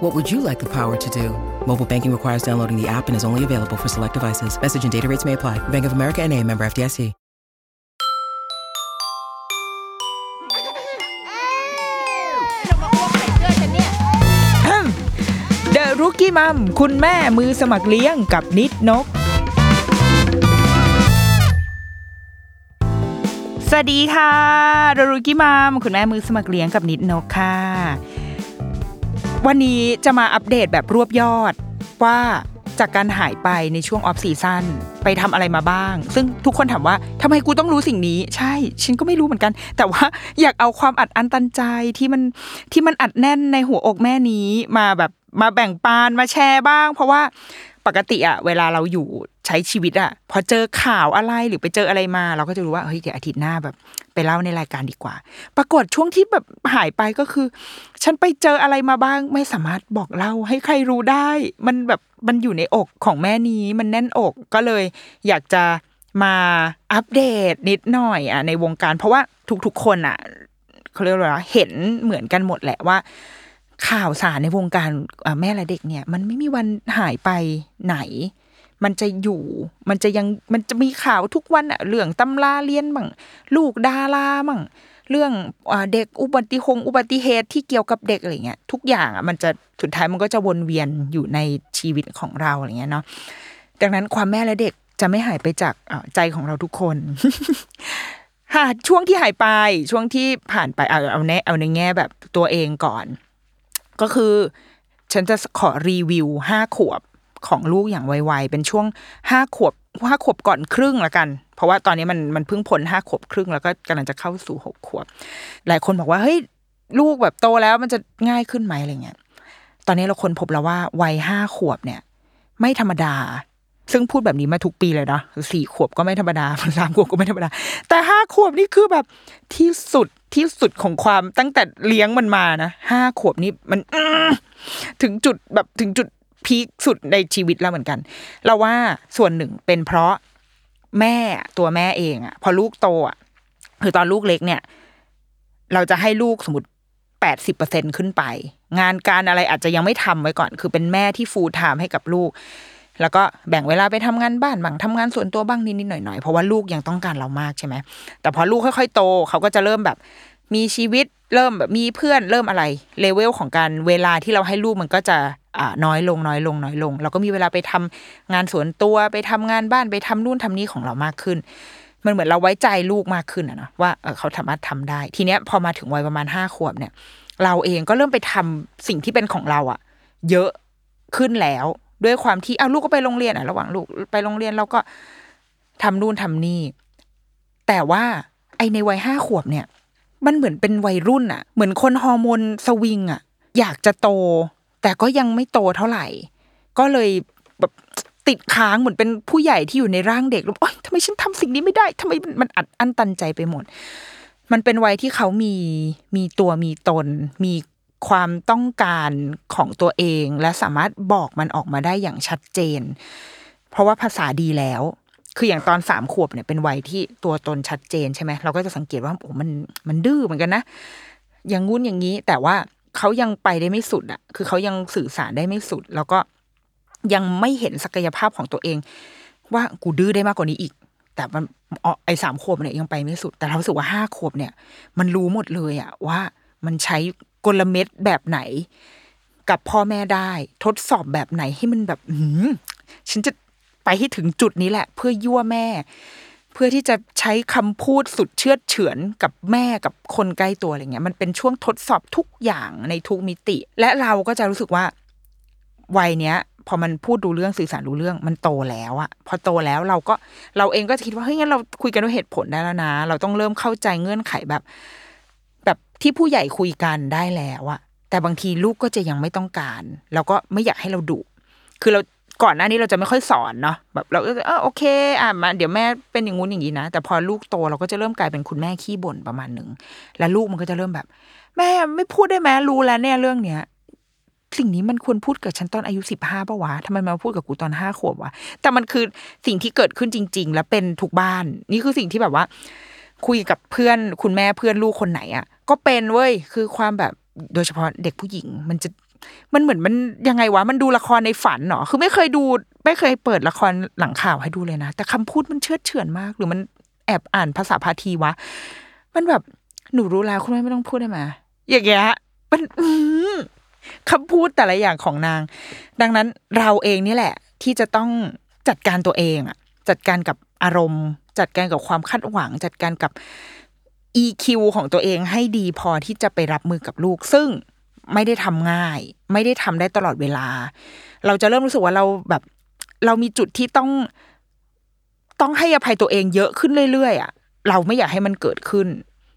What would you like the power to do? Mobile banking requires downloading the app and is only available for select devices. Message and data rates may apply. Bank of America NA member FDIC. เดอะรุกี้มัมคุณแม่มือสมัครเลี้ยงกับนิดนก สวัสดีค่ะ The Rookie Mom คุณแม่มือสมัครเล่นกับนิดนกค่ะ วันนี้จะมาอัปเดตแบบรวบยอดว่าจากการหายไปในช่วง off season ไปทำอะไรมาบ้าง ซึ่งทุกคนถามว่าทำไมกูต้องรู้สิ่งนี้ ใช่ ฉันก็ไม่รู้เหมือนกัน แต่ว่าอยากเอาความอัดอั้นตันใจที่มันที่มันอัดแน่นในหัวอกแม่นี้มาแบบมาแบ่งปันมาแชร์บ้าง เพราะว่าปกติอะเวลาเราอยู่ ช้ชีวิตอะพอเจอข่าวอะไรหรือไปเจออะไรมา เราก็จะรู้ว่าเฮ้ยเดี๋ยวอาทิตย์หน้าแบบ ไปเล่าในรายการดีกว่า ปรากฏช่วงที่แบบหายไปก็คือ ฉันไปเจออะไรมาบ้าง ไม่สามารถบอกเล่าให้ใครรู้ได้ มันแบบมันอยู่ในอกของแม่นี้มันแน่นอกก็เลย อยากจะมาอัปเดตนิดหน่อยอะในวงการ เพราะว่าทุกๆคนอะเขาเรียกว่าเห็นเหมือนกันหมดแหละว่า ข่าวสารในวงการแม่และเด็กเนี่ย มันไม่มีวันหายไปไหน มันจะอยู่ มันจะยังมันจะมีข่าวทุกวันอะเรื่องตำราเรียนบ้างลูกดาราบ้างเรื่องอเด็กอุบัติหงอุบัติเหตุที่เกี่ยวกับเด็กอะไรเงี้ยทุกอย่างอะมันจะสุดท้ายมันก็จะวนเวียนอยู่ในชีวิตของเราอะไรเงี้ยเนาะดังนั้นความแม่และเด็กจะไม่หายไปจากใจของเราทุกคนค่ะช่วงที่หายไปช่วงที่ผ่านไปเอาเอาในเอาในแง่แบบตัวเองก่อน ก็คือ ฉันจะขอรีวิวห้าขวบ ของลูกอย่างไวๆเป็นช่วงห้าขวบห้าขวบก่อนครึ่งละกัน เพราะว่าตอนนี้มันมันเพิ่งพ้นห้าขวบครึ่งแล้วก็กำลังจะเข้าสู่หกขวบ หลายคนบอกว่าเฮ้ยลูกแบบโตแล้วมันจะง่ายขึ้นไหมอะไรเงี้ยตอนนี้เราคนพบแล้วว่าวัยห้าขวบเนี่ย ไม่ธรรมดา ซึ่งพูดแบบนี้มาทุกปีเลยเนาะสี่ขวบก็ไม่ธรรมดาสามขวบก็ไม่ธรรมดา แต่ห้าขวบนี่คือแบบที่สุดที่สุดของความตั้งแต่เลี้ยงมันมานะห้าขวบนี่มันอถึงจุดแบบถึงจุด พีคสุดในชีวิตแล้วเหมือนกัน เราว่าส่วนหนึ่งเป็นเพราะแม่ตัวแม่เองอะพอลูกโตอะคือตอนลูกเล็กเนี่ย เราจะให้ลูกสมมติแปดสิบเปอร์เซ็นขึ้นไป งานการอะไรอาจจะยังไม่ทำไว้ก่อน คือเป็นแม่ที่ฟูลไทม์ให้กับลูก แล้วก็แบ่งเวลาไปทำงานบ้านบ้างทำงานส่วนตัวบ้างนิดๆหน่อยๆเพราะว่าลูกยังต้องการเรามากใช่ไหมแต่พอลูกค่อยๆโตเขาก็จะเริ่มแบบมีชีวิต เริ่มแบบมีเพื่อนเริ่มอะไรเลเวลของการเวลาที่เราให้ลูกมันก็จะอ่าน้อยลงน้อยลงน้อยลง เราก็มีเวลาไปทำงานสวนตัวไปทำงานบ้านไปทำนู่นทำนี่ของเรามากขึ้น มันเหมือนเราไว้ใจลูกมากขึ้นอะเนาะว่าเออเขาสามารถทำได้ ทีเนี้ยพอมาถึงวัยประมาณห้าขวบเนี่ย เราเองก็เริ่มไปทำสิ่งที่เป็นของเราอะเยอะขึ้นแล้วด้วยความที่เอาลูกก็ไปโรงเรียนอะระหว่างลูกไปโรงเรียนเราก็ทำนู่นทำนี่แต่ว่าไอในวัยห้าขวบเนี่ย มันเหมือนเป็นวัยรุ่นอะเหมือนคนฮอร์โมนสวิงอะอยากจะโต แต่ก็ยังไม่โตเท่าไหร่ ก็เลยแบบติดค้างเหมือนเป็นผู้ใหญ่ที่อยู่ในร่างเด็กแล้วโอ๊ยทำไมฉันทำสิ่งนี้ไม่ได้ทำไมมันอัดอั้นตันใจไปหมด มันเป็นวัยที่เขามีมีตัวมีตน มีความต้องการของตัวเอง และสามารถบอกมันออกมาได้อย่างชัดเจน เพราะว่าภาษาดีแล้ว คืออย่างตอนสามขวบเนี่ยเป็นวัยที่ตัวตนชัดเจนใช่ไหมเราก็จะสังเกตว่าโอ้มันมันดื้อเหมือนกันนะ อย่างงู้นอย่างนี้ แต่ว่าเขายังไปได้ไม่สุดอะคือเขายังสื่อสารได้ไม่สุด แล้วก็ยังไม่เห็นศักยภาพของตัวเอง ว่ากูดื้อได้มากกว่านี้อีก แต่มันอไอ้สามขวบเนี่ยยังไปไม่สุด แต่เรารู้สึกว่าห้าขวบเนี่ย มันรู้หมดเลยอะว่ามันใช้กลเม็ดแบบไหน กับพ่อแม่ได้ ทดสอบแบบไหนให้มันแบบหืมฉันจะ ให้ถึงจุดนี้แหละ เพื่อยั่วแม่ เพื่อที่จะใช้คำพูดสุดเชื่อดเฉือนกับแม่กับคนใกล้ตัวอะไรเงี้ยมันเป็นช่วงทดสอบทุกอย่างในทุกมิติ และเราก็จะรู้สึกว่าวัยเนี้ยพอมันพูดดูเรื่องสื่อสารรู้เรื่องมันโตแล้วอะพอโตแล้วเราก็เราเองก็จะคิดว่าเฮ้ยงั้นเราคุยกันด้วยเหตุผลได้แล้วนะ เราต้องเริ่มเข้าใจเงื่อนไขแบบ แบบที่ผู้ใหญ่คุยกันได้แล้วอะแต่บางทีลูกก็จะยังไม่ต้องการ เราก็ไม่อยากให้เราดุคือเรา ก่อนหน้านี้เราจะไม่ค่อยสอนเนาะแบบเราก็จะเออโอเคอะมาเดี๋ยวแม่เป็นอย่างงู้นอย่างนี้นะ แต่พอลูกโตเราก็จะเริ่มกลายเป็นคุณแม่ขี้บ่นประมาณหนึ่งแล้วลูกมันก็จะเริ่มแบบ แม่ไม่พูดได้ไหมรู้แล้วเนี่ยเรื่องเนี้ยสิ่งนี้มันควรพูดกับฉันตอนอายุสิบห้าปะวะทำไมมาพูดกับกูตอนห้าขวบวะ แต่มันคือสิ่งที่เกิดขึ้นจริง ๆ และเป็นทุกบ้าน นี่คือสิ่งที่แบบว่า คุยกับเพื่อนคุณแม่เพื่อนลูกคนไหนอะ ก็เป็นเว้ย คือความแบบโดยเฉพาะเด็กผู้หญิง มันจะ มันเหมือนมันยังไงวะ มันดูละครในฝันเนาะคือไม่เคยดู ไม่เคยเปิดละครหลังข่าวให้ดูเลยนะ แต่คำพูดมันเชื่อเฉือนมาก หรือมันแอบอ่านภาษาพาทีวะ มันแบบหนูรู้แล้วคุณแม่ไม่ต้องพูดได้ไหมอย่างเงี้ยมันคำพูดแต่ละอย่างของนาง ดังนั้นเราเองนี่แหละ ที่จะต้องจัดการตัวเองอะจัดการกับอารมณ์ จัดการกับความคาดหวัง จัดการกับ EQ ของตัวเองให้ดีพอที่จะไปรับมือกับลูก ซึ่ง ไม่ได้ทำง่าย ไม่ได้ทำได้ตลอดเวลา เราจะเริ่มรู้สึกว่าเราแบบ เรามีจุดที่ต้อง ต้องให้อภัยตัวเองเยอะขึ้นเรื่อยๆอะเราไม่อยากให้มันเกิดขึ้น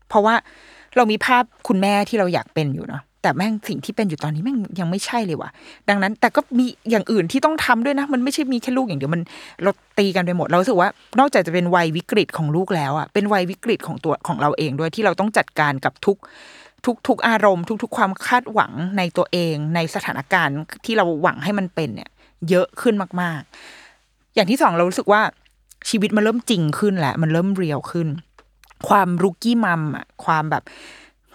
เพราะว่าเรามีภาพคุณแม่ที่เราอยากเป็นอยู่เนาะแต่แม่งสิ่งที่เป็นอยู่ตอนนี้แม่งยังไม่ใช่เลยว่ะ ดังนั้น แต่ก็มีอย่างอื่นที่ต้องทำด้วยนะ มันไม่ใช่มีแค่ลูกอย่างเดียวมันเราตีกันไปหมดเราสึกว่า นอกจากจะเป็นวัยวิกฤตของลูกแล้วอะเป็นวัยวิกฤตของตัวของเราเองด้วยที่เราต้องจัดการกับทุก ทุกทุกอารมณ์ทุก ๆ ความคาดหวังในตัวเองในสถานการณ์ที่เราหวังให้มันเป็นเนี่ย เยอะขึ้นมาก ๆ อย่างที่สองเรารู้สึกว่าชีวิตมันเริ่มจริงขึ้นแหละ มันเริ่มเรียวขึ้น ความรุกกี้มัมอะความแบบ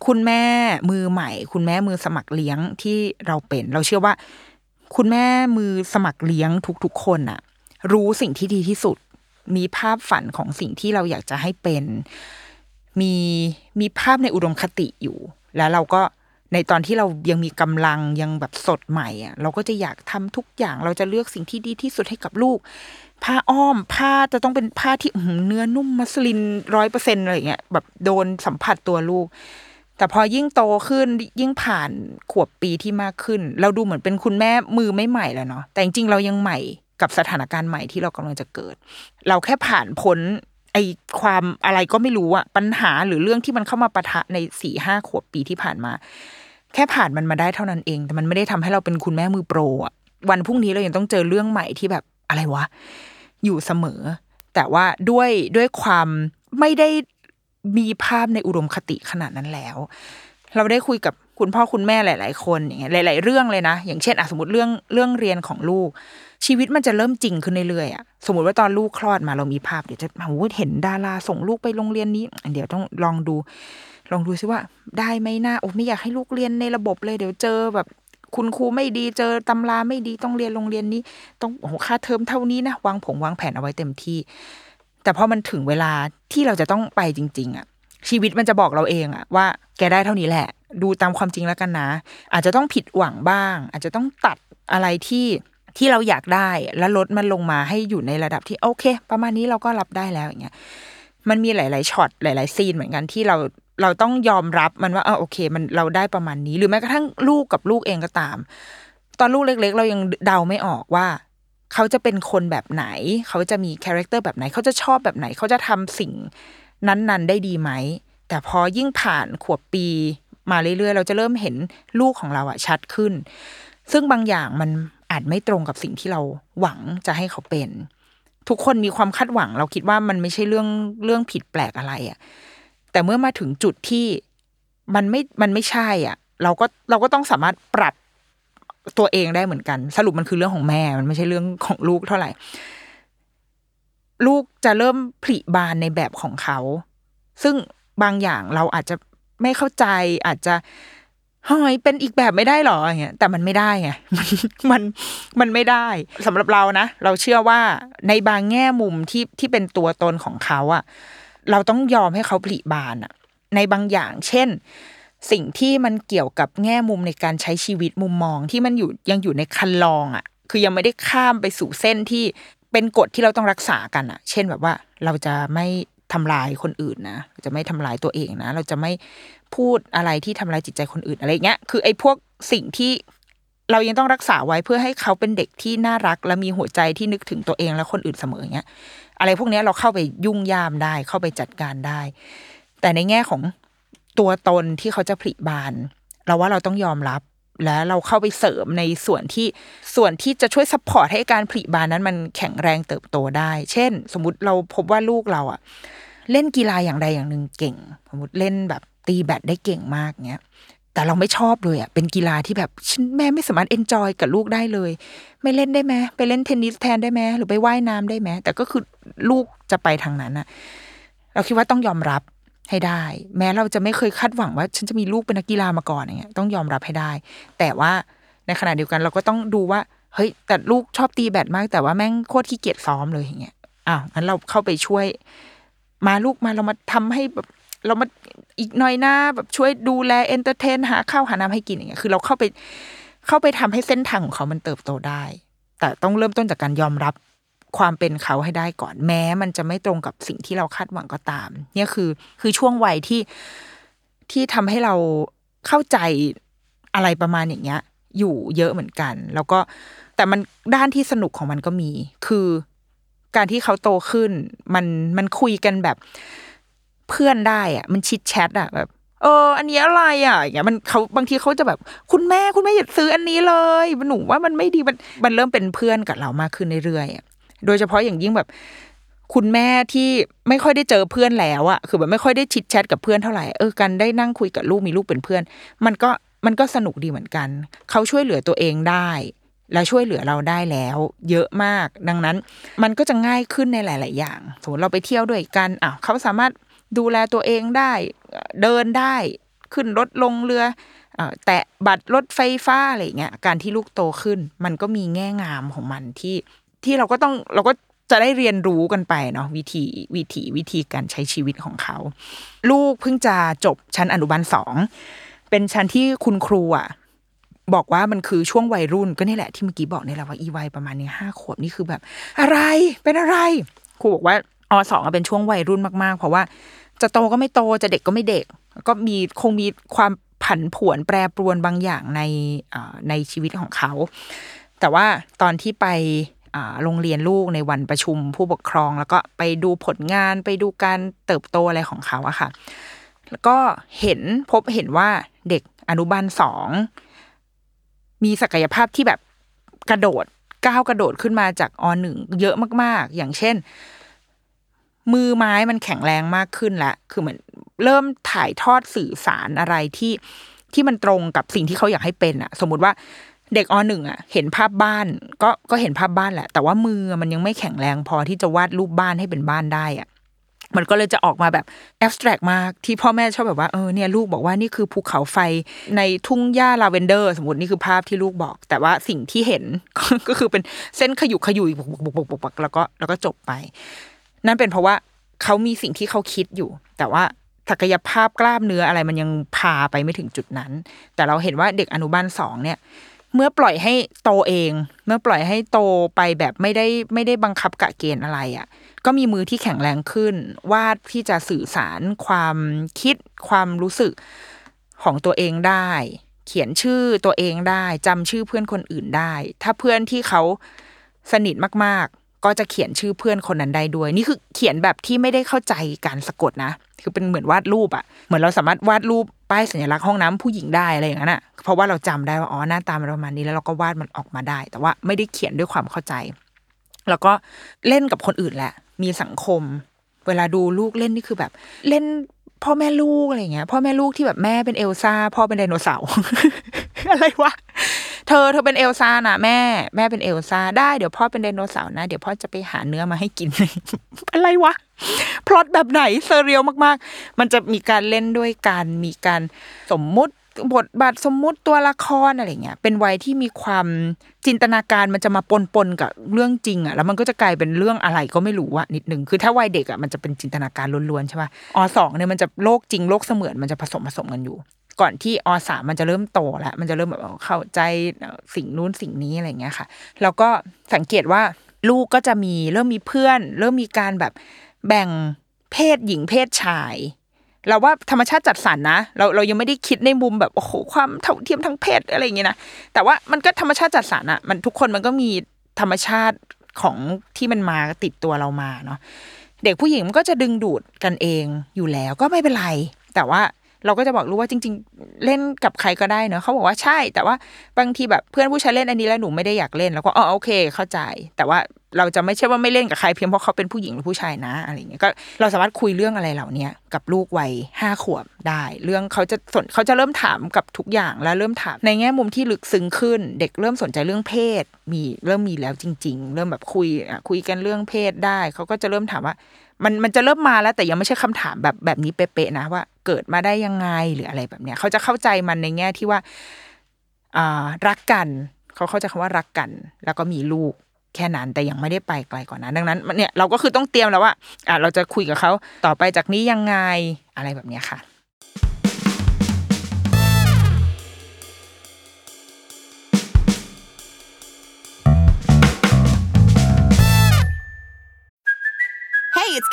คุณแม่มือใหม่ คุณแม่มือสมัครเลี้ยงที่เราเป็น เราเชื่อว่า คุณแม่มือสมัครเลี้ยงทุก ๆ คนอะ รู้สิ่งที่ดีที่สุด มีภาพฝันของสิ่งที่เราอยากจะให้เป็น มีมีภาพในอุดมคติอยู่ แล้วเราก็ในตอนที่เรายังมีกำลังยังแบบสดใหม่อะเราก็จะอยากทำทุกอย่างเราจะเลือกสิ่งที่ดีที่สุดให้กับลูก ผ้าอ้อมผ้าจะต้องเป็นผ้าที่เนื้อนุ่มมัสลินร้อยเปอร์เซ็นอะไรอย่างเงี้ยแบบโดนสัมผัสตัวลูก แต่พอยิ่งโตขึ้นยิ่งผ่านขวบปีที่มากขึ้น เราดูเหมือนเป็นคุณแม่มือไม่ใหม่แล้วเนาะแต่จริงๆเรายังใหม่กับสถานการณ์ใหม่ที่เรากำลังจะเกิด เราแค่ผ่านพ้น ไอความอะไรก็ไม่รู้อะปัญหาหรือเรื่องที่มันเข้ามาปะทะในสี่ห้าขวบปีที่ผ่านมา แค่ผ่านมันมาได้เท่านั้นเอง แต่มันไม่ได้ทำให้เราเป็นคุณแม่มือโปรอะวันพรุ่งนี้เรายังต้องเจอเรื่องใหม่ที่แบบอะไรวะอยู่เสมอ แต่ว่าด้วยด้วยความไม่ได้มีภาพในอุดมคติขนาดนั้นแล้ว เราได้คุยกับคุณพ่อคุณแม่หลาย ๆ คนอย่างเงี้ยหลาย ๆ เรื่องเลยนะ อย่างเช่นอะสมมติเรื่องเรื่องเรียนของลูก ชีวิตมันจะเริ่มจริงขึ้นเรื่อยๆอะสมมติว่าตอนลูกคลอดมาเรามีภาพเดี๋ยวจะโอ้เห็นดาราส่งลูกไปโรงเรียนนี้ เดี๋ยวต้องลองดู ลองดูซิว่าได้ไหมนะโอ้ไม่อยากให้ลูกเรียนในระบบเลย เดี๋ยวเจอแบบคุณครูไม่ดีเจอตำราไม่ดีต้องเรียนโรงเรียนนี้ ต้องโอ้ค่าเทอมเท่านี้นะวางผงวางแผนเอาไว้เต็มที่ แต่พอมันถึงเวลาที่เราจะต้องไปจริง ๆ อะ ชีวิตมันจะบอกเราเองอะว่าแกได้เท่านี้แหละ ดูตามความจริงแล้วกันนะ อาจจะต้องผิดหวังบ้าง อาจจะต้องตัดอะไรที่ที่เราอยากได้แล้วลดมันลงมาให้อยู่ในระดับที่โอเค ประมาณนี้เราก็รับได้แล้วอย่างเงี้ยมันมีหลาย ๆช็อตหลาย ๆ scene เหมือนกันที่เราเราต้องยอมรับมันว่าเออโอเค มันเราได้ประมาณนี้ หรือแม้กระทั่งลูกกับลูกเองก็ตาม ตอนลูกเล็ก ๆ เรายังเดาไม่ออกว่า เขาจะเป็นคนแบบไหน เขาจะมี character แบบไหน เขาจะชอบแบบไหน เขาจะทำสิ่ง นั้นๆ ได้ดีไหม แต่พอยิ่งผ่านขวบปีมาเรื่อยๆ เราจะเริ่มเห็นลูกของเราอะชัดขึ้น ซึ่งบางอย่างมันอาจไม่ตรงกับสิ่งที่เราหวังจะให้เขาเป็น ทุกคนมีความคาดหวัง เราคิดว่ามันไม่ใช่เรื่องเรื่องผิดแปลกอะไรอะแต่เมื่อมาถึงจุดที่มันไม่มันไม่ใช่อะ เราก็เราก็ต้องสามารถปรับตัวเองได้เหมือนกัน สรุปมันคือเรื่องของแม่ มันไม่ใช่เรื่องของลูกเท่าไหร่ ลูกจะเริ่มผลิบานในแบบของเขา ซึ่งบางอย่างเราอาจจะไม่เข้าใจอาจจะเฮ้ยเป็นอีกแบบไม่ได้หรออย่างเงี้ยแต่มันไม่ได้ไงมันมันมันไม่ได้สำหรับเรานะ เราเชื่อว่าในบางแง่มุมที่ที่เป็นตัวตนของเขาอะเราต้องยอมให้เขาผลิบานอะในบางอย่าง เช่น สิ่งที่มันเกี่ยวกับแง่มุมในการใช้ชีวิตมุมมองที่มันอยู่ยังอยู่ในคันลองอะคือยังไม่ได้ข้ามไปสู่เส้นที่ เป็นกฎที่เราต้องรักษากันอะเช่นแบบว่าเราจะไม่ทำลายคนอื่นนะจะไม่ทำลายตัวเองนะ เราจะไม่พูดอะไรที่ทำลายจิตใจคนอื่นอะไรเงี้ย คือไอ้พวกสิ่งที่เรายังต้องรักษาไว้เพื่อให้เขาเป็นเด็กที่น่ารัก และมีหัวใจที่นึกถึงตัวเองและคนอื่นเสมอเงี้ย อะไรพวกนี้เราเข้าไปยุ่งยามได้ เข้าไปจัดการได้ แต่ในแง่ของตัวตนที่เขาจะผลิบาน เราว่าเราต้องยอมรับ และเราเข้าไปเสริมในส่วนที่ส่วนที่จะช่วย support ให้การผลิบานนั้นมันแข็งแรงเติบโตได้ เช่น สมมุติเราพบว่าลูกเราอะเล่นกีฬาอย่างใดอย่างหนึ่งเก่ง สมมติเล่นแบบตีแบดได้เก่งมากเงี้ยแต่เราไม่ชอบเลยอะ เป็นกีฬาที่แบบฉันแม่ไม่สามารถ enjoy กับลูกได้เลย ไม่เล่นได้ไหมไปเล่นเทนนิสแทนได้ไหมหรือไปว่ายน้ำได้ไหมแต่ก็คือลูกจะไปทางนั้นอะ เราคิดว่าต้องยอมรับ ให้ได้ แม้เราจะไม่เคยคาดหวังว่า ฉันจะมีลูกเป็นนักกีฬามาก่อนอย่างเงี้ยต้องยอมรับให้ได้ แต่ว่าในขณะเดียวกันเราก็ต้องดูว่าเฮ้ยแต่ลูกชอบตีแบดมาก แต่ว่าแม่งโคตรขี้เกียจซ้อมเลยอย่างเงี้ยอ้าวงั้นเราเข้าไปช่วย มาลูกมาเรามาทำให้แบบเรามาอีกหน่อยนะแบบช่วยดูแล entertain หาข้าวหาน้ำให้กินอย่างเงี้ยคือเราเข้าไปเข้าไปทำให้เส้นทางของเขามันเติบโตได้ แต่ต้องเริ่มต้นจากการยอมรับ ความเป็นเขาให้ได้ก่อนแม้ มันจะไม่ตรงกับสิ่งที่เราคาดหวังก็ตาม เนี่ยคือคือช่วงวัยที่ที่ทำให้เราเข้าใจอะไรประมาณอย่างเงี้ย อยู่เยอะเหมือนกัน แล้วก็แต่มันด้านที่สนุกของมันก็มี คือการที่เขาโตขึ้น มันมันคุยกันแบบเพื่อนได้อะมันชิดแชทอะแบบเออ อันนี้อะไรอะอย่างเงี้ยมันเขาบางทีเขาจะแบบ คุณแม่คุณแม่อย่าซื้ออันนี้เลยหนูว่ามันไม่ดีมันมันเริ่มเป็นเพื่อนกับเรามากขึ้นเรื่อย โดยเฉพาะอย่างยิ่งแบบ คุณแม่ที่ไม่ค่อยได้เจอเพื่อนแล้วอะคือแบบไม่ค่อยได้ชิดแชทกับเพื่อนเท่าไหร่เออกันได้นั่งคุยกับลูกมีลูกเป็นเพื่อน มันก็มันก็สนุกดีเหมือนกัน เขาช่วยเหลือตัวเองได้ และช่วยเหลือเราได้แล้ว เยอะมาก ดังนั้น มันก็จะง่ายขึ้นในหลาย ๆ อย่าง สมมติเราไปเที่ยวด้วยกันอะเขาสามารถดูแลตัวเองได้ เดินได้ขึ้นรถลงเรือแตะบัตรรถไฟฟ้าอะไรเงี้ยการที่ลูกโตขึ้น มันก็มีแง่งามของมันที่ ที่เราก็ต้องเราก็จะได้เรียนรู้กันไปเนาะวิธีวิธีวิธีการใช้ชีวิตของเขา ลูกเพิ่งจะจบชั้นอนุบาลสองเป็นชั้นที่คุณครูอะบอกว่ามันคือช่วงวัยรุ่นก็นี่แหละที่เมื่อกี้บอกนี่แหละว่าอีวัยประมาณนี้ห้าขวบนี่คือแบบ อะไรเป็นอะไรครูบอกว่าอสองเป็นช่วงวัยรุ่นมากๆ เพราะว่าจะโตก็ไม่โตจะเด็กก็ไม่เด็ก ก็มีคงมีความผันผวนแปรปรวนบางอย่างในในชีวิตของเขา แต่ว่าตอนที่ไป โรงเรียนลูกในวันประชุมผู้ปกครอง แล้วก็ไปดูผลงานไปดูการเติบโตอะไรของเขาอะค่ะ แล้วก็เห็นพบเห็นว่าเด็กอนุบาลสองมีศักยภาพที่แบบกระโดดก้าวกระโดดขึ้นมาจากอหนึ่งเยอะมาก ๆ อย่างเช่น มือไม้มันแข็งแรงมากขึ้นละคือเหมือนเริ่มถ่ายทอดสื่อสารอะไรที่ที่มันตรงกับสิ่งที่เขาอยากให้เป็นอะสมมุติว่า เด็กอหนึ่งอะ เห็นภาพบ้าน ก็ก็เห็นภาพบ้านแหละ แต่ว่ามือมันยังไม่แข็งแรงพอที่จะวาดรูปบ้านให้เป็นบ้านได้อะมันก็เลยจะออกมาแบบแอบสแตรกมากที่พ่อแม่ชอบแบบว่าเออเนี่ยลูกบอกว่านี่คือภูเขาไฟในทุ่งหญ้าลาเวนเดอร์ สมมตินี่คือภาพที่ลูกบอก แต่ว่าสิ่งที่เห็นก็คือเป็นเส้นขยุกขยุยบกบกบกแล้วก็แล้วก็จบไป นั่นเป็นเพราะว่าเขามีสิ่งที่เขาคิดอยู่ แต่ว่าศักยภาพกล้ามเนื้ออะไรมันยังพาไปไม่ถึงจุดนั้น แต่เราเห็นว่าเด็กอนุบาลสองเนี่ย เมื่อปล่อยให้โตเอง เมื่อปล่อยให้โตไปแบบไม่ได้ไม่ได้บังคับกะเกณฑ์อะไรอะ่ะ ก็มีมือที่แข็งแรงขึ้น วาดที่จะสื่อสารความคิดความรู้สึกของตัวเองได้ เขียนชื่อตัวเองได้จำชื่อเพื่อนคนอื่นได้ ถ้าเพื่อนที่เขาสนิทมาก ก็จะเขียนชื่อเพื่อนคนนั้นได้ด้วย นี่คือเขียนแบบที่ไม่ได้เข้าใจการสะกดนะ คือเป็นเหมือนวาดรูปอะเหมือนเราสามารถวาดรูปป้ายสัญลักษณ์ห้องน้ำผู้หญิงได้อะไรอย่างนั้นอะเพราะว่าเราจำได้ว่าอ๋อหน้าตามันประมาณนี้แล้วเราก็วาดมันออกมาได้ แต่ว่าไม่ได้เขียนด้วยความเข้าใจ แล้วก็เล่นกับคนอื่นแหละ มีสังคม เวลาดูลูกเล่นนี่คือแบบ เล่นพ่อแม่ลูกอะไรเงี้ย พ่อแม่ลูกที่แบบแม่เป็นเอลซ่าพ่อเป็นไดโนเสาร์อะไรวะ เธอเธอเป็นเอลซ่านะแม่ แม่เป็นเอลซ่าได้เดี๋ยวพ่อเป็นไดโนเสาร์นะ เดี๋ยวพ่อจะไปหาเนื้อมาให้กิน อะไรวะ พล็อตแบบไหน surreal มากๆ มันจะมีการเล่นด้วยการมีการสมมุติบทบาทสมมุติตัวละครอะไรเงี้ยเป็นวัยที่มีความจินตนาการมันจะมาปนปนกับเรื่องจริงอะแล้วมันก็จะกลายเป็นเรื่องอะไรก็ไม่รู้อะนิดนึงคือถ้าวัยเด็กอะมันจะเป็นจินตนาการล้วนๆใช่ป่ะอสองเนี่ยมันจะโลกจริงโลกเสมือนมันจะผสมผสมกันอยู่ ก่อนที่อสามมันจะเริ่มโตแล้ว มันจะเริ่มแบบเข้าใจสิ่งนู้นสิ่งนี้อะไรเงี้ยค่ะ แล้วก็สังเกตว่าลูกก็จะมีเริ่มมีเพื่อน เริ่มมีการแบบแบ่งเพศหญิงเพศชาย เราว่าธรรมชาติจัดสรรนะ เราเรายังไม่ได้คิดในมุมแบบโอ้โหความเท่าเทียมทางเพศอะไรอย่างเงี้ยนะแต่ว่ามันก็ธรรมชาติจัดสรรอะมันทุกคนมันก็มีธรรมชาติของที่มันมาติดตัวเรามาเนาะเด็กผู้หญิงมันก็จะดึงดูดกันเองอยู่แล้วก็ไม่เป็นไร แต่ว่า เราก็จะบอกรู้ว่าจริง ๆ เล่นกับใครก็ได้เนอะเขาบอกว่าใช่ แต่ว่าบางทีแบบเพื่อนผู้ชายเล่นอันนี้แล้วหนูไม่ได้อยากเล่น แล้วก็อ๋อโอเค เข้าใจ แต่ว่าเราจะไม่ใช่ว่าไม่เล่นกับใครเพียงเพราะเขาเป็นผู้หญิงหรือผู้ชายนะอะไรเงี้ยก็เราสามารถคุยเรื่องอะไรเหล่านี้กับลูกวัยห้าขวบได้ เรื่องเขาจะสนเขาจะเริ่มถามกับทุกอย่างแล้วเริ่มถามในแง่มุมที่ลึกซึ้งขึ้น เด็กเริ่มสนใจเรื่องเพศ มีเริ่มมีแล้วจริง ๆ เริ่มแบบคุยอะคุยกันเรื่องเพศได้ เขาก็จะเริ่มถามว่า มันมันจะเริ่มมาแล้วแต่ยังไม่ใช่คำถามแบบแบบนี้เป๊ะๆนะว่า เกิดมาได้ยังไงหรืออะไรแบบเนี้ยเขาจะเข้าใจมันในแง่ที่ว่าอ่ารักกัน เขาเข้าใจคำว่ารักกัน แล้วก็มีลูกแค่นั้นแต่ยังไม่ได้ไปไกลกว่านั้นดังนั้นเนี่ยเราก็คือต้องเตรียมแล้วว่าอ่าเราจะคุยกับเขาต่อไปจากนี้ยังไงอะไรแบบเนี้ยค่ะ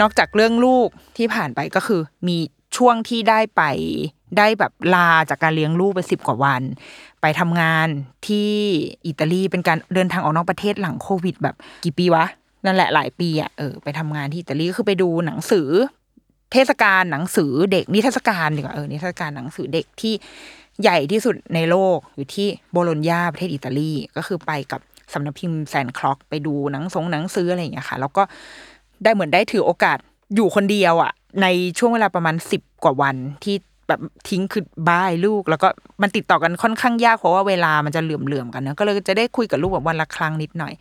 นอกจากเรื่องลูกที่ผ่านไปก็คือ มีช่วงที่ได้ไปได้แบบลาจากการเลี้ยงลูกไปสิบกว่าวัน ไปทำงานที่อิตาลีเป็นการเดินทางออกนอกประเทศหลังโควิด แบบกี่ปีวะนั่นแหละหลายปีอะเออไปทำงานที่อิตาลีก็คือไปดูหนังสือ เทศกาลหนังสือเด็กนิทรรศการดีกว่าเออนิทรรศการหนังสือเด็กที่ใหญ่ที่สุดในโลกอยู่ที่โบโลญญาประเทศอิตาลีก็คือไปกับสำนักพิมพ์แซนคล็อกไปดูหนังสงหนังสืออะไรอย่างเงี้ยค่ะ แล้วก็ได้เหมือนได้ถือโอกาสอยู่คนเดียวอะ ในช่วงเวลาประมาณสิบกว่าวันที่แบบทิ้งคือบ้ายลูก แล้วก็มันติดต่อกันค่อนข้างยากเพราะว่าเวลามันจะเหลื่อมๆกันนะก็เลยจะได้คุยกับลูกแบบวันละครั้งนิดหน่อย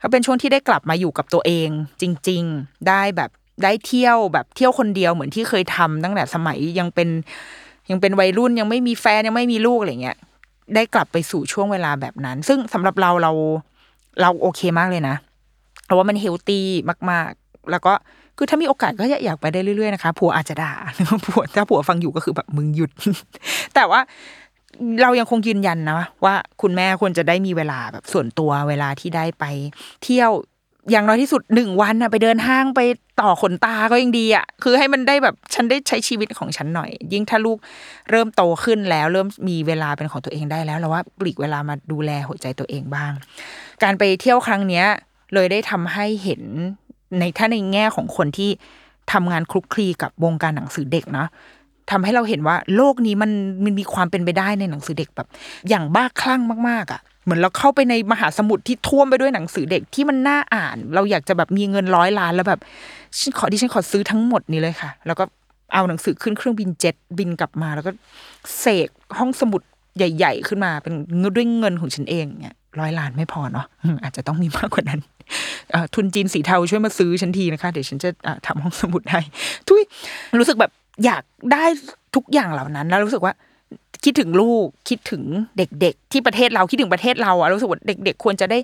ก็เป็นช่วงที่ได้กลับมาอยู่กับตัวเองจริง ๆ ได้แบบ ได้เที่ยวแบบเที่ยวคนเดียวเหมือนที่เคยทำตั้งแต่สมัยยังเป็นยังเป็นวัยรุ่นยังไม่มีแฟนยังไม่มีลูกอะไรเงี้ยได้กลับไปสู่ช่วงเวลาแบบนั้น ซึ่งสำหรับเราเราเราโอเคมากเลยนะเพราะว่ามันเฮลตี้มาก ๆ แล้วก็คือถ้ามีโอกาสก็อยากไปได้เรื่อยๆนะคะผัวอาจจะด่าผัวถ้าผัวฟังอยู่ก็คือแบบมึงหยุด แต่ว่าเรายังคงยืนยันนะว่าคุณแม่ควรจะได้มีเวลาแบบส่วนตัวเวลาที่ได้ไป เที่ยว อย่างน้อยที่สุดหนึ่งวันนะไปเดินห้างไปต่อขนตาก็ยังดีอะคือให้มันได้แบบฉันได้ใช้ชีวิตของฉันหน่อย ยิ่งถ้าลูกเริ่มโตขึ้นแล้ว เริ่มมีเวลาเป็นของตัวเองได้แล้วเราว่าปลีกเวลามาดูแลหัวใจตัวเองบ้าง การไปเที่ยวครั้งเนี้ย เลยได้ทำให้เห็นในถ้าในแง่ของคนที่ทำงานคลุกคลีกับวงการหนังสือเด็กเนาะทำให้เราเห็นว่าโลกนี้มันมันมีความเป็นไปได้ในหนังสือเด็กแบบ อย่างบ้าคลั่งมากๆอะ เหมือนเราเข้าไปในมหาสมุทรที่ท่วมไปด้วยหนังสือเด็กที่มันน่าอ่าน เราอยากจะแบบมีเงินร้อยล้านแล้วแบบฉันขอที่ฉันขอซื้อทั้งหมดนี้เลยค่ะ แล้วก็เอาหนังสือขึ้นเครื่องบินเจ็ตบินกลับมา แล้วก็เสกห้องสมุดใหญ่ ๆ ขึ้นมาเป็นเงินด้วยเงินของฉันเองเนี่ยร้อยล้านไม่พอเนาะอาจจะต้องมีมากกว่านั้นทุนจีนสีเทาช่วยมาซื้อฉันทีนะคะ เดี๋ยวฉันจะะทำห้องสมุดให้ทุยรู้สึกแบบอยากได้ทุกอย่างเหล่านั้น แล้วรู้สึกว่า คิดถึงลูกคิดถึงเด็ก ๆ ที่ประเทศเราคิดถึงประเทศเราอะรู้สึกว่าเด็ก ๆ ควรจะได้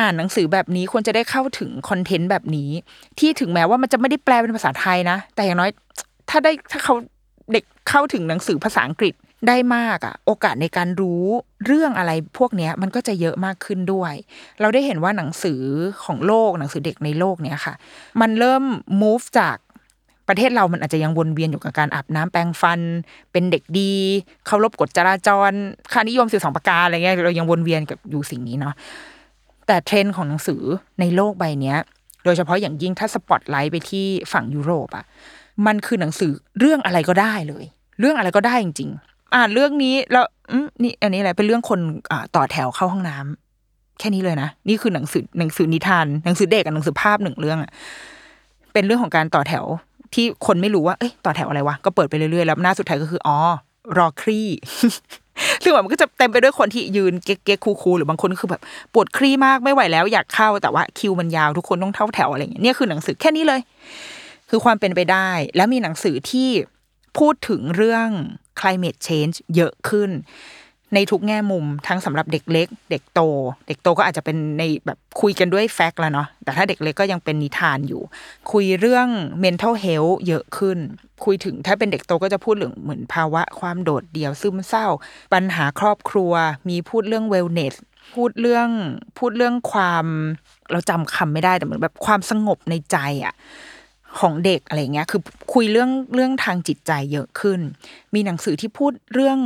อ่านหนังสือแบบนี้ควรจะได้เข้าถึงคอนเทนต์แบบนี้ ที่ถึงแม้ว่ามันจะไม่ได้แปลเป็นภาษาไทยนะ แต่อย่างน้อย ถ้าได้ถ้าเขาเด็กเข้าถึงหนังสือภาษาอังกฤษได้มากอะโอกาสในการรู้เรื่องอะไรพวกเนี้ยมันก็จะเยอะมากขึ้นด้วย เราได้เห็นว่าหนังสือของโลกหนังสือเด็กในโลกเนี้ยค่ะ มันเริ่ม move จาก ประเทศเรามันอาจจะยังวนเวียนอยู่กับการอาบน้ำแปรงฟัน เป็นเด็กดีเคารพกฎจราจรค่านิยมสิบสองประการอะไรเงี้ยเรายังวนเวียนกับอยู่สิ่งนี้เนาะแต่เทรนด์ของหนังสือในโลกใบเนี้ย โดยเฉพาะอย่างยิ่งถ้าสปอตไลท์ไปที่ฝั่งยุโรปอะมันคือหนังสือเรื่องอะไรก็ได้เลย เรื่องอะไรก็ได้จริง ๆ อ่านเรื่องนี้แล้วนี่อันนี้อะไรเป็นเรื่องคนอ่าต่อแถวเข้าห้องน้ำแค่นี้เลยนะนี่คือหนังสือหนังสือนิทานหนังสือเด็กกับหนังสือภาพหนึ่งเรื่องอะเป็นเรื่องของการต่อแถว ที่คนไม่รู้ว่าเอ้ยต่อแถวอะไรวะก็เปิดไปเรื่อยๆแล้วหน้าสุดท้ายก็คืออ๋อรอครีซึ่งแบบมันก็จะเต็มไปด้วยคนที่ยืนเก๊กๆคูลๆหรือบางคนก็คือแบบปวดครี่มากไม่ไหวแล้วอยากเข้าแต่ว่าคิวมันยาวทุกคนต้องเท่าแถวอะไรอย่างเงี้ยเนี่ยคือหนังสือแค่นี้เลย คือความเป็นไปได้ แล้วมีหนังสือที่พูดถึงเรื่อง climate change เยอะขึ้น ในทุกแง่มุมทั้งสำหรับเด็กเล็ก เด็กโต เด็กโตก็อาจจะเป็นในแบบคุยกันด้วยแฟกต์แล้วเนาะแต่ถ้าเด็กเล็กก็ยังเป็นนิทานอยู่ คุยเรื่อง mental health เยอะขึ้น คุยถึงถ้าเป็นเด็กโตก็จะพูดเรื่องเหมือนภาวะความโดดเดี่ยวซึมเศร้า ปัญหาครอบครัว มีพูดเรื่อง wellness พูดเรื่องพูดเรื่องความเราจำคำไม่ได้แต่เหมือนแบบความสงบในใจอะของเด็กอะไรเงี้ย คือคุยเรื่องเรื่องทางจิตใจเยอะขึ้น มีหนังสือที่พูดเรื่อง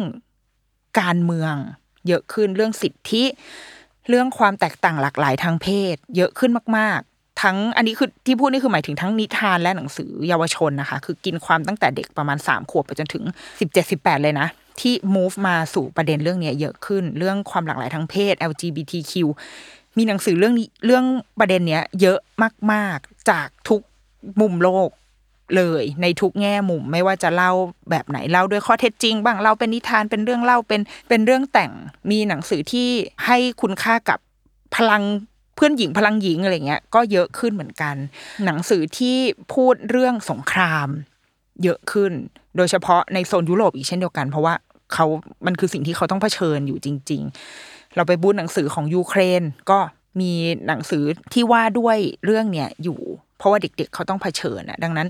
การเมือง เยอะขึ้นเรื่องสิทธิ เรื่องความแตกต่างหลากหลายทางเพศ เยอะขึ้นมาก ๆ ทั้งอันนี้คือที่พูดนี่คือหมายถึงทั้งนิทานและหนังสือเยาวชนนะคะ คือกินความตั้งแต่เด็กประมาณสามขวบไปจนถึงสิบเจ็ดสิบแปดเลยนะที่ move มาสู่ประเด็นเรื่องนี้เยอะขึ้น เรื่องความหลากหลายทางเพศ LGBTQ มีหนังสือเรื่องนี้เรื่องประเด็นเนี้ยเยอะมาก ๆ จากทุกมุมโลก เลยในทุกแง่มุมไม่ว่าจะเล่าแบบไหนเล่าด้วยข้อเท็จจริง บ้างเล่าเป็นนิทานเป็นเรื่องเล่าเป็นเป็นเรื่องแต่งมีหนังสือที่ให้คุณค่ากับพลังเพื่อนหญิงพลังหญิงอะไรเงี้ยก็เยอะขึ้นเหมือนกัน หนังสือที่พูดเรื่องสงคราม เยอะขึ้น โดยเฉพาะในโซนยุโรปอีกเช่นเดียวกัน เพราะว่าเขามันคือสิ่งที่เขาต้องเผชิญอยู่จริง ๆ เราไปบูธหนังสือของยูเครนก็มีหนังสือที่ว่าด้วยเรื่องเนี่ยอยู่ เพราะว่าเด็กๆเขาต้องเผชิญอะดังนั้น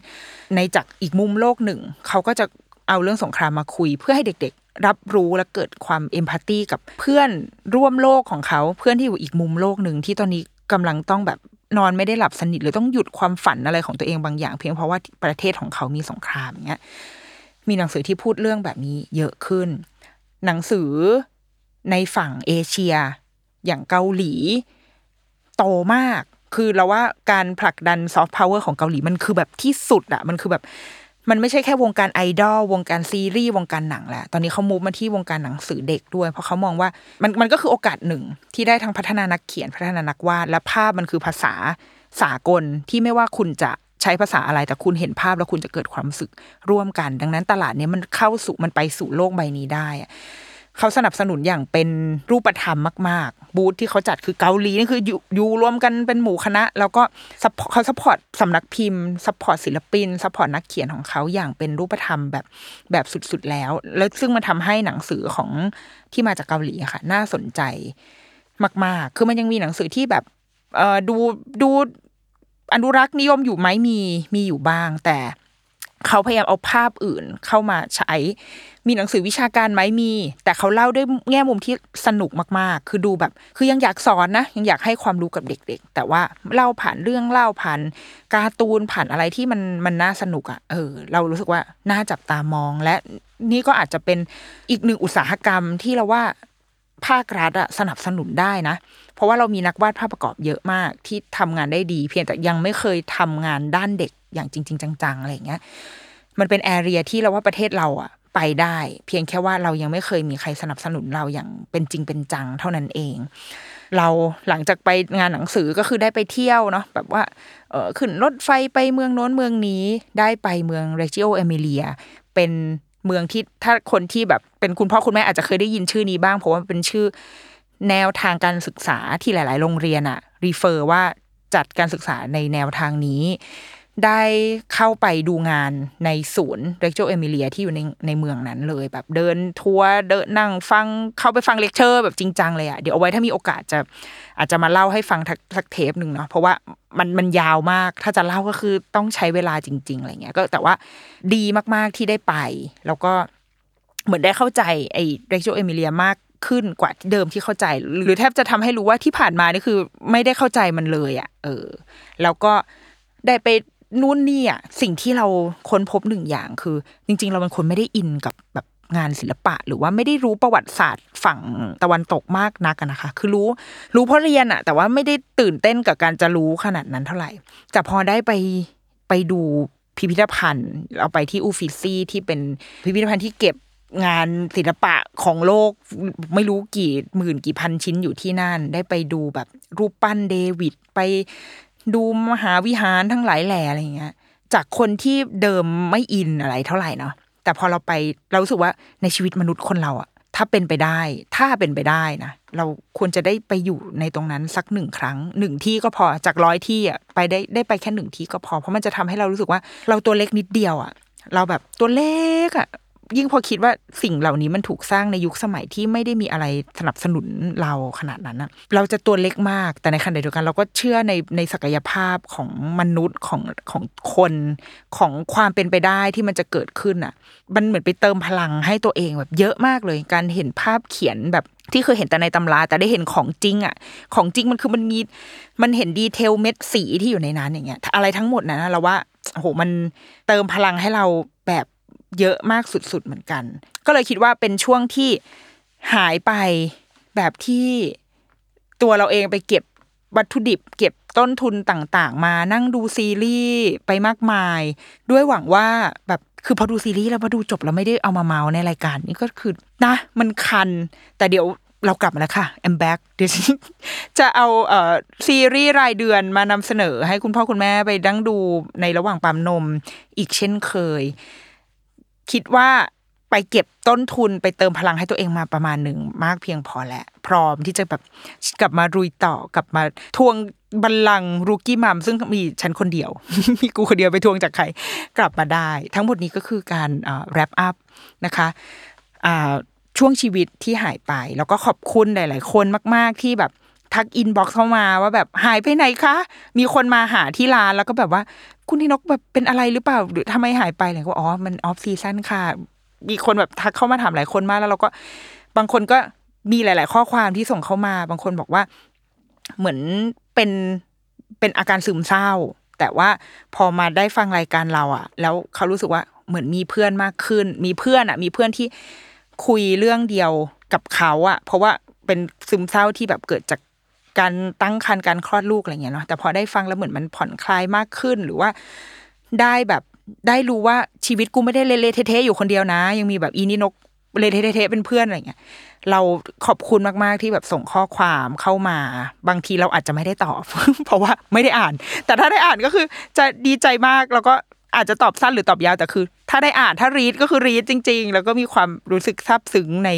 ในจากอีกมุมโลกหนึ่ง เขาก็จะเอาเรื่องสงครามมาคุย เพื่อให้เด็กๆ รับรู้และเกิดความเอมพัตตีกับเพื่อนร่วมโลกของเขา เพื่อนที่อยู่อีกมุมโลกหนึ่งที่ตอนนี้กำลังต้องแบบนอนไม่ได้หลับสนิทหรือต้องหยุดความฝันอะไรของตัวเองบางอย่าง เพียงเพราะว่าประเทศของเขามีสงครามเงี้ยมีหนังสือที่พูดเรื่องแบบนี้เยอะขึ้น หนังสือในฝั่งเอเชีย อย่างเกาหลี โตมาก คือเราว่าการผลักดันซอฟต์พาวเวอร์ของเกาหลีมันคือแบบที่สุดอะมันคือแบบมันไม่ใช่แค่วงการไอดอลวงการซีรีส์วงการหนังแหละ ตอนนี้เขา move มาที่วงการหนังสือเด็กด้วย เพราะเขามองว่ามันมันก็คือโอกาสหนึ่ง ที่ได้ทั้งพัฒนานักเขียนพัฒนานักวาด และภาพมันคือภาษาสากลที่ไม่ว่าคุณจะใช้ภาษาอะไรแต่คุณเห็นภาพแล้วคุณจะเกิดความรู้สึกร่วมกัน ดังนั้นตลาดนี้มันเข้าสู่มันไปสู่โลกใบนี้ได้อะ เขาสนับสนุนอย่างเป็นรูปธรรมมาก ๆ บูธที่เขาจัดคือเกาหลีนี่คืออยู่รวมกันเป็นหมู่คณะ แล้วก็เขา support สำนักพิมพ์ support ศิลปิน support นักเขียนของเขาอย่างเป็นรูปธรรมแบบแบบสุดๆแล้ว แล้วซึ่งมันทำให้หนังสือของที่มาจากเกาหลีค่ะ น่าสนใจมาก ๆ คือมันยังมีหนังสือที่แบบเออดูดูอนุรักษ์นิยมอยู่ไหมมีมีอยู่บ้าง แต่ เขาพยายามเอาภาพอื่นเข้ามาใช้ มีหนังสือวิชาการไหมมี แต่เขาเล่าด้วยแง่มุมที่สนุกมากๆ คือดูแบบ คือยังอยากสอนนะ ยังอยากให้ความรู้กับเด็ก ๆ แต่ว่าเล่าผ่านเรื่องเล่าผ่านการ์ตูนผ่านอะไรที่มันมันน่าสนุกอะ่ะ เออ เรารู้สึกว่าน่าจับตามอง และนี่ก็อาจจะเป็นอีกหนึ่งอุตสาหกรรมที่เราว่าภาครัฐอะสนับสนุนได้นะ เพราะว่าเรามีนักวาดภาพประกอบเยอะมากที่ทำงานได้ดี เพียงแต่ยังไม่เคยทำงานด้านเด็ก อย่างจริง ๆ จังๆอะไรอย่างเงี้ยมันเป็นแอเรียที่เราว่าประเทศเราอะไปได้ เพียงแค่ว่าเรายังไม่เคยมีใครสนับสนุนเราอย่างเป็นจริงเป็นจังเท่านั้นเอง เราหลังจากไปงานหนังสือก็คือได้ไปเที่ยวเนาะแบบว่าเออขึ้นรถไฟไปเมืองโน้นเมืองนี้ได้ไปเมืองเรจิโอเอมิเลีย เป็นเมืองที่ถ้าคนที่แบบเป็นคุณพ่อคุณแม่อาจจะเคยได้ยินชื่อนี้บ้างเพราะว่าเป็นชื่อแนวทางการศึกษาที่หลาย ๆ โรงเรียนอะ refer ว่าจัดการศึกษาในแนวทางนี้ ได้เข้าไปดูงานในศูนย์เรจิโอเอมิเลียที่อยู่ในในเมืองนั้นเลย แบบเดินทัวร์เดินนั่งฟังเข้าไปฟังเลคเชอร์แบบจริงจังเลยอะเดี๋ยวเอาไว้ถ้ามีโอกาสจะอาจจะมาเล่าให้ฟังทักสักเทปหนึ่งเนาะเพราะว่ามันมันยาวมากถ้าจะเล่าก็คือต้องใช้เวลาจริง ๆอะไรเงี้ยก็แต่ว่าดีมากๆที่ได้ไป แล้วก็เหมือนได้เข้าใจไอ้เรโจเอมิเลียมากขึ้นกว่าเดิมที่เข้าใจ หรือแทบจะทำให้รู้ว่าที่ผ่านมานี่คือไม่ได้เข้าใจมันเลยอะเออ แล้วก็ได้ไป นู่นนี่อะสิ่งที่เราค้นพบหนึ่งอย่างคือ จริง ๆ เราเป็นคนไม่ได้อินกับแบบงานศิลปะ หรือว่าไม่ได้รู้ประวัติศาสตร์ฝั่งตะวันตกมากนักนะคะ คือรู้รู้เพราะเรียนอะแต่ว่าไม่ได้ตื่นเต้นกับการจะรู้ขนาดนั้นเท่าไหร่ แต่พอได้ไปไปดูพิพิธภัณฑ์ เราไปที่อูฟิซี่ที่เป็นพิพิธภัณฑ์ที่เก็บงานศิลปะของโลกไม่รู้กี่หมื่นกี่พันชิ้นอยู่ที่นั่น ได้ไปดูแบบรูปปั้นเดวิดไป ดูมหาวิหารทั้งหลายแหล่อะไรอย่างเงี้ย จากคนที่เดิมไม่อินอะไรเท่าไหร่เนาะแต่พอเราไปเรารู้สึกว่าในชีวิตมนุษย์คนเราอะถ้าเป็นไปได้ ถ้าเป็นไปได้นะเราควรจะได้ไปอยู่ในตรงนั้นสักหนึ่งครั้งหนึ่งที่ก็พอจากร้อยที่อะไปได้ได้ไปแค่หนึ่งที่ก็พอ เพราะมันจะทำให้เรารู้สึกว่า เราตัวเล็กนิดเดียวอะเราแบบตัวเล็กอะ ยิ่งพอคิดว่าสิ่งเหล่านี้มันถูกสร้างในยุคสมัยที่ไม่ได้มีอะไรสนับสนุนเราขนาดนั้นอะเราจะตัวเล็กมาก แต่ในขณะเดียวกัน เราก็เชื่อในในศักยภาพของมนุษย์ของของคนของความเป็นไปได้ที่มันจะเกิดขึ้นอะมันเหมือนไปเติมพลังให้ตัวเองแบบเยอะมากเลยการเห็นภาพเขียนแบบที่เคยเห็นแต่ในตำราแต่ได้เห็นของจริงอะของจริงมันคือมันมีมันเห็นดีเทลเม็ดสีที่อยู่ในนั้นอย่างเงี้ย อะไรทั้งหมดนะเราว่าโหมันเติมพลังให้เราแบบ เยอะมากสุดๆเหมือนกัน ก็เลยคิดว่าเป็นช่วงที่หายไปแบบที่ตัวเราเองไปเก็บวัตถุดิบ เก็บต้นทุนต่างๆ มานั่งดูซีรีส์ไปมากมาย ด้วยหวังว่าแบบคือพอดูซีรีส์แล้วพอดูจบแล้วไม่ได้เอามาเมาในรายการนี่ก็คือนะมันคัน แต่เดี๋ยวเรากลับมาแล้วค่ะ I'm back เดี๋ยวจะเอาเอ่อซีรีส์รายเดือนมานำเสนอให้คุณพ่อคุณแม่ไปดั้งดูในระหว่างปั๊มนมอีกเช่นเคย คิดว่าไปเก็บต้นทุนไปเติมพลังให้ตัวเองมาประมาณหนึ่งมากเพียงพอแล้วพร้อมที่จะแบบกลับมาลุยต่อกลับมาทวงบัลลังก์ Rookie Mom ซึ่งมีฉันคนเดียว มีกูคนเดียวไปทวงจากใครกลับมาได้ ทั้งหมดนี้ก็คือการ wrap up นะคะอ่าช่วงชีวิตที่หายไป แล้วก็ขอบคุณหลาย ๆ คนมาก ๆ ที่แบบทัก inbox เข้ามาว่าแบบหายไปไหนคะ มีคนมาหาที่ร้านแล้วก็แบบว่า คุณนิดนกแบบเป็นอะไรหรือเปล่า หรือทำไมหายไปเลยก็อ๋อมัน off season ค่ะ มีคนแบบทักเข้ามาถามหลายคนมากแล้วเราก็บางคนก็มีหลาย ๆ ข้อความที่ส่งเข้ามา บางคนบอกว่า เหมือนเป็นเป็นอาการซึมเศร้า แต่ว่าพอมาได้ฟังรายการเราอะแล้วเขารู้สึกว่าเหมือนมีเพื่อนมากขึ้น มีเพื่อนอะมีเพื่อนที่คุยเรื่องเดียวกับเขาอะเพราะว่าเป็นซึมเศร้าที่แบบเกิดจาก การตั้งครรภ์การคลอดลูกอะไรเงี้ยเนาะแต่พอได้ฟังแล้วเหมือนมันผ่อนคลายมากขึ้นหรือว่าได้แบบได้รู้ว่าชีวิตกูไม่ได้เละเทะอยู่คนเดียวนะ ยังมีแบบอีนี่นกเละเทะเป็นเพื่อนอะไรเงี้ยเราขอบคุณมาก ๆ ที่แบบส่งข้อความเข้ามา บางทีเราอาจจะไม่ได้ตอบ เพราะว่าไม่ได้อ่าน แต่ถ้าได้อ่านก็คือจะดีใจมากแล้วก็อาจจะตอบสั้นหรือตอบยาวแต่คือ ถ้าได้อ่านถ้ารีดก็คือรีดจริง ๆ แล้วก็มีความรู้สึกซาบซึ้งใน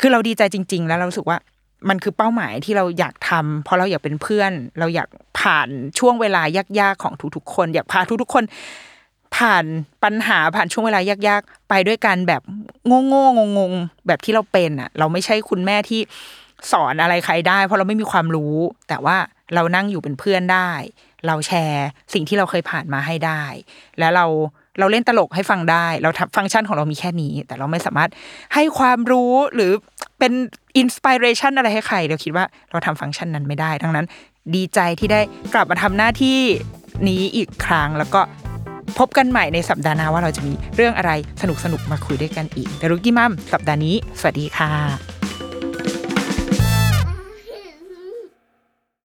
คือเราดีใจจริง ๆ แล้วเราสึกว่า มันคือเป้าหมายที่เราอยากทำเพราะเราอยากเป็นเพื่อน เราอยากผ่านช่วงเวลายากๆของทุกๆคน อยากพาทุกๆคน ผ่านปัญหาผ่านช่วงเวลายากๆ ไปด้วยกันแบบโง่ๆงงๆแบบที่เราเป็นอะ เราไม่ใช่คุณแม่ที่สอนอะไรใครได้ เพราะเราไม่มีความรู้ แต่ว่าเรานั่งอยู่เป็นเพื่อนได้ เราแชร์สิ่งที่เราเคยผ่านมาให้ได้ แล้วเรา เราเล่นตลกให้ฟังได้ เราทำฟังก์ชันของเรามีแค่นี้ แต่เราไม่สามารถให้ความรู้หรือเป็นอินสปิเรชันอะไรให้ใคร เราคิดว่าเราทำฟังก์ชันนั้นไม่ได้ ดังนั้น ดีใจที่ได้กลับมาทำหน้าที่นี้อีกครั้งแล้วก็พบกันใหม่ในสัปดาห์หน้าว่าเราจะมีเรื่องอะไรสนุกสนุกๆมาคุยด้วยกันอีกแต่รุกี้มัมสัปดาห์นี้ สวัสดีค่ะ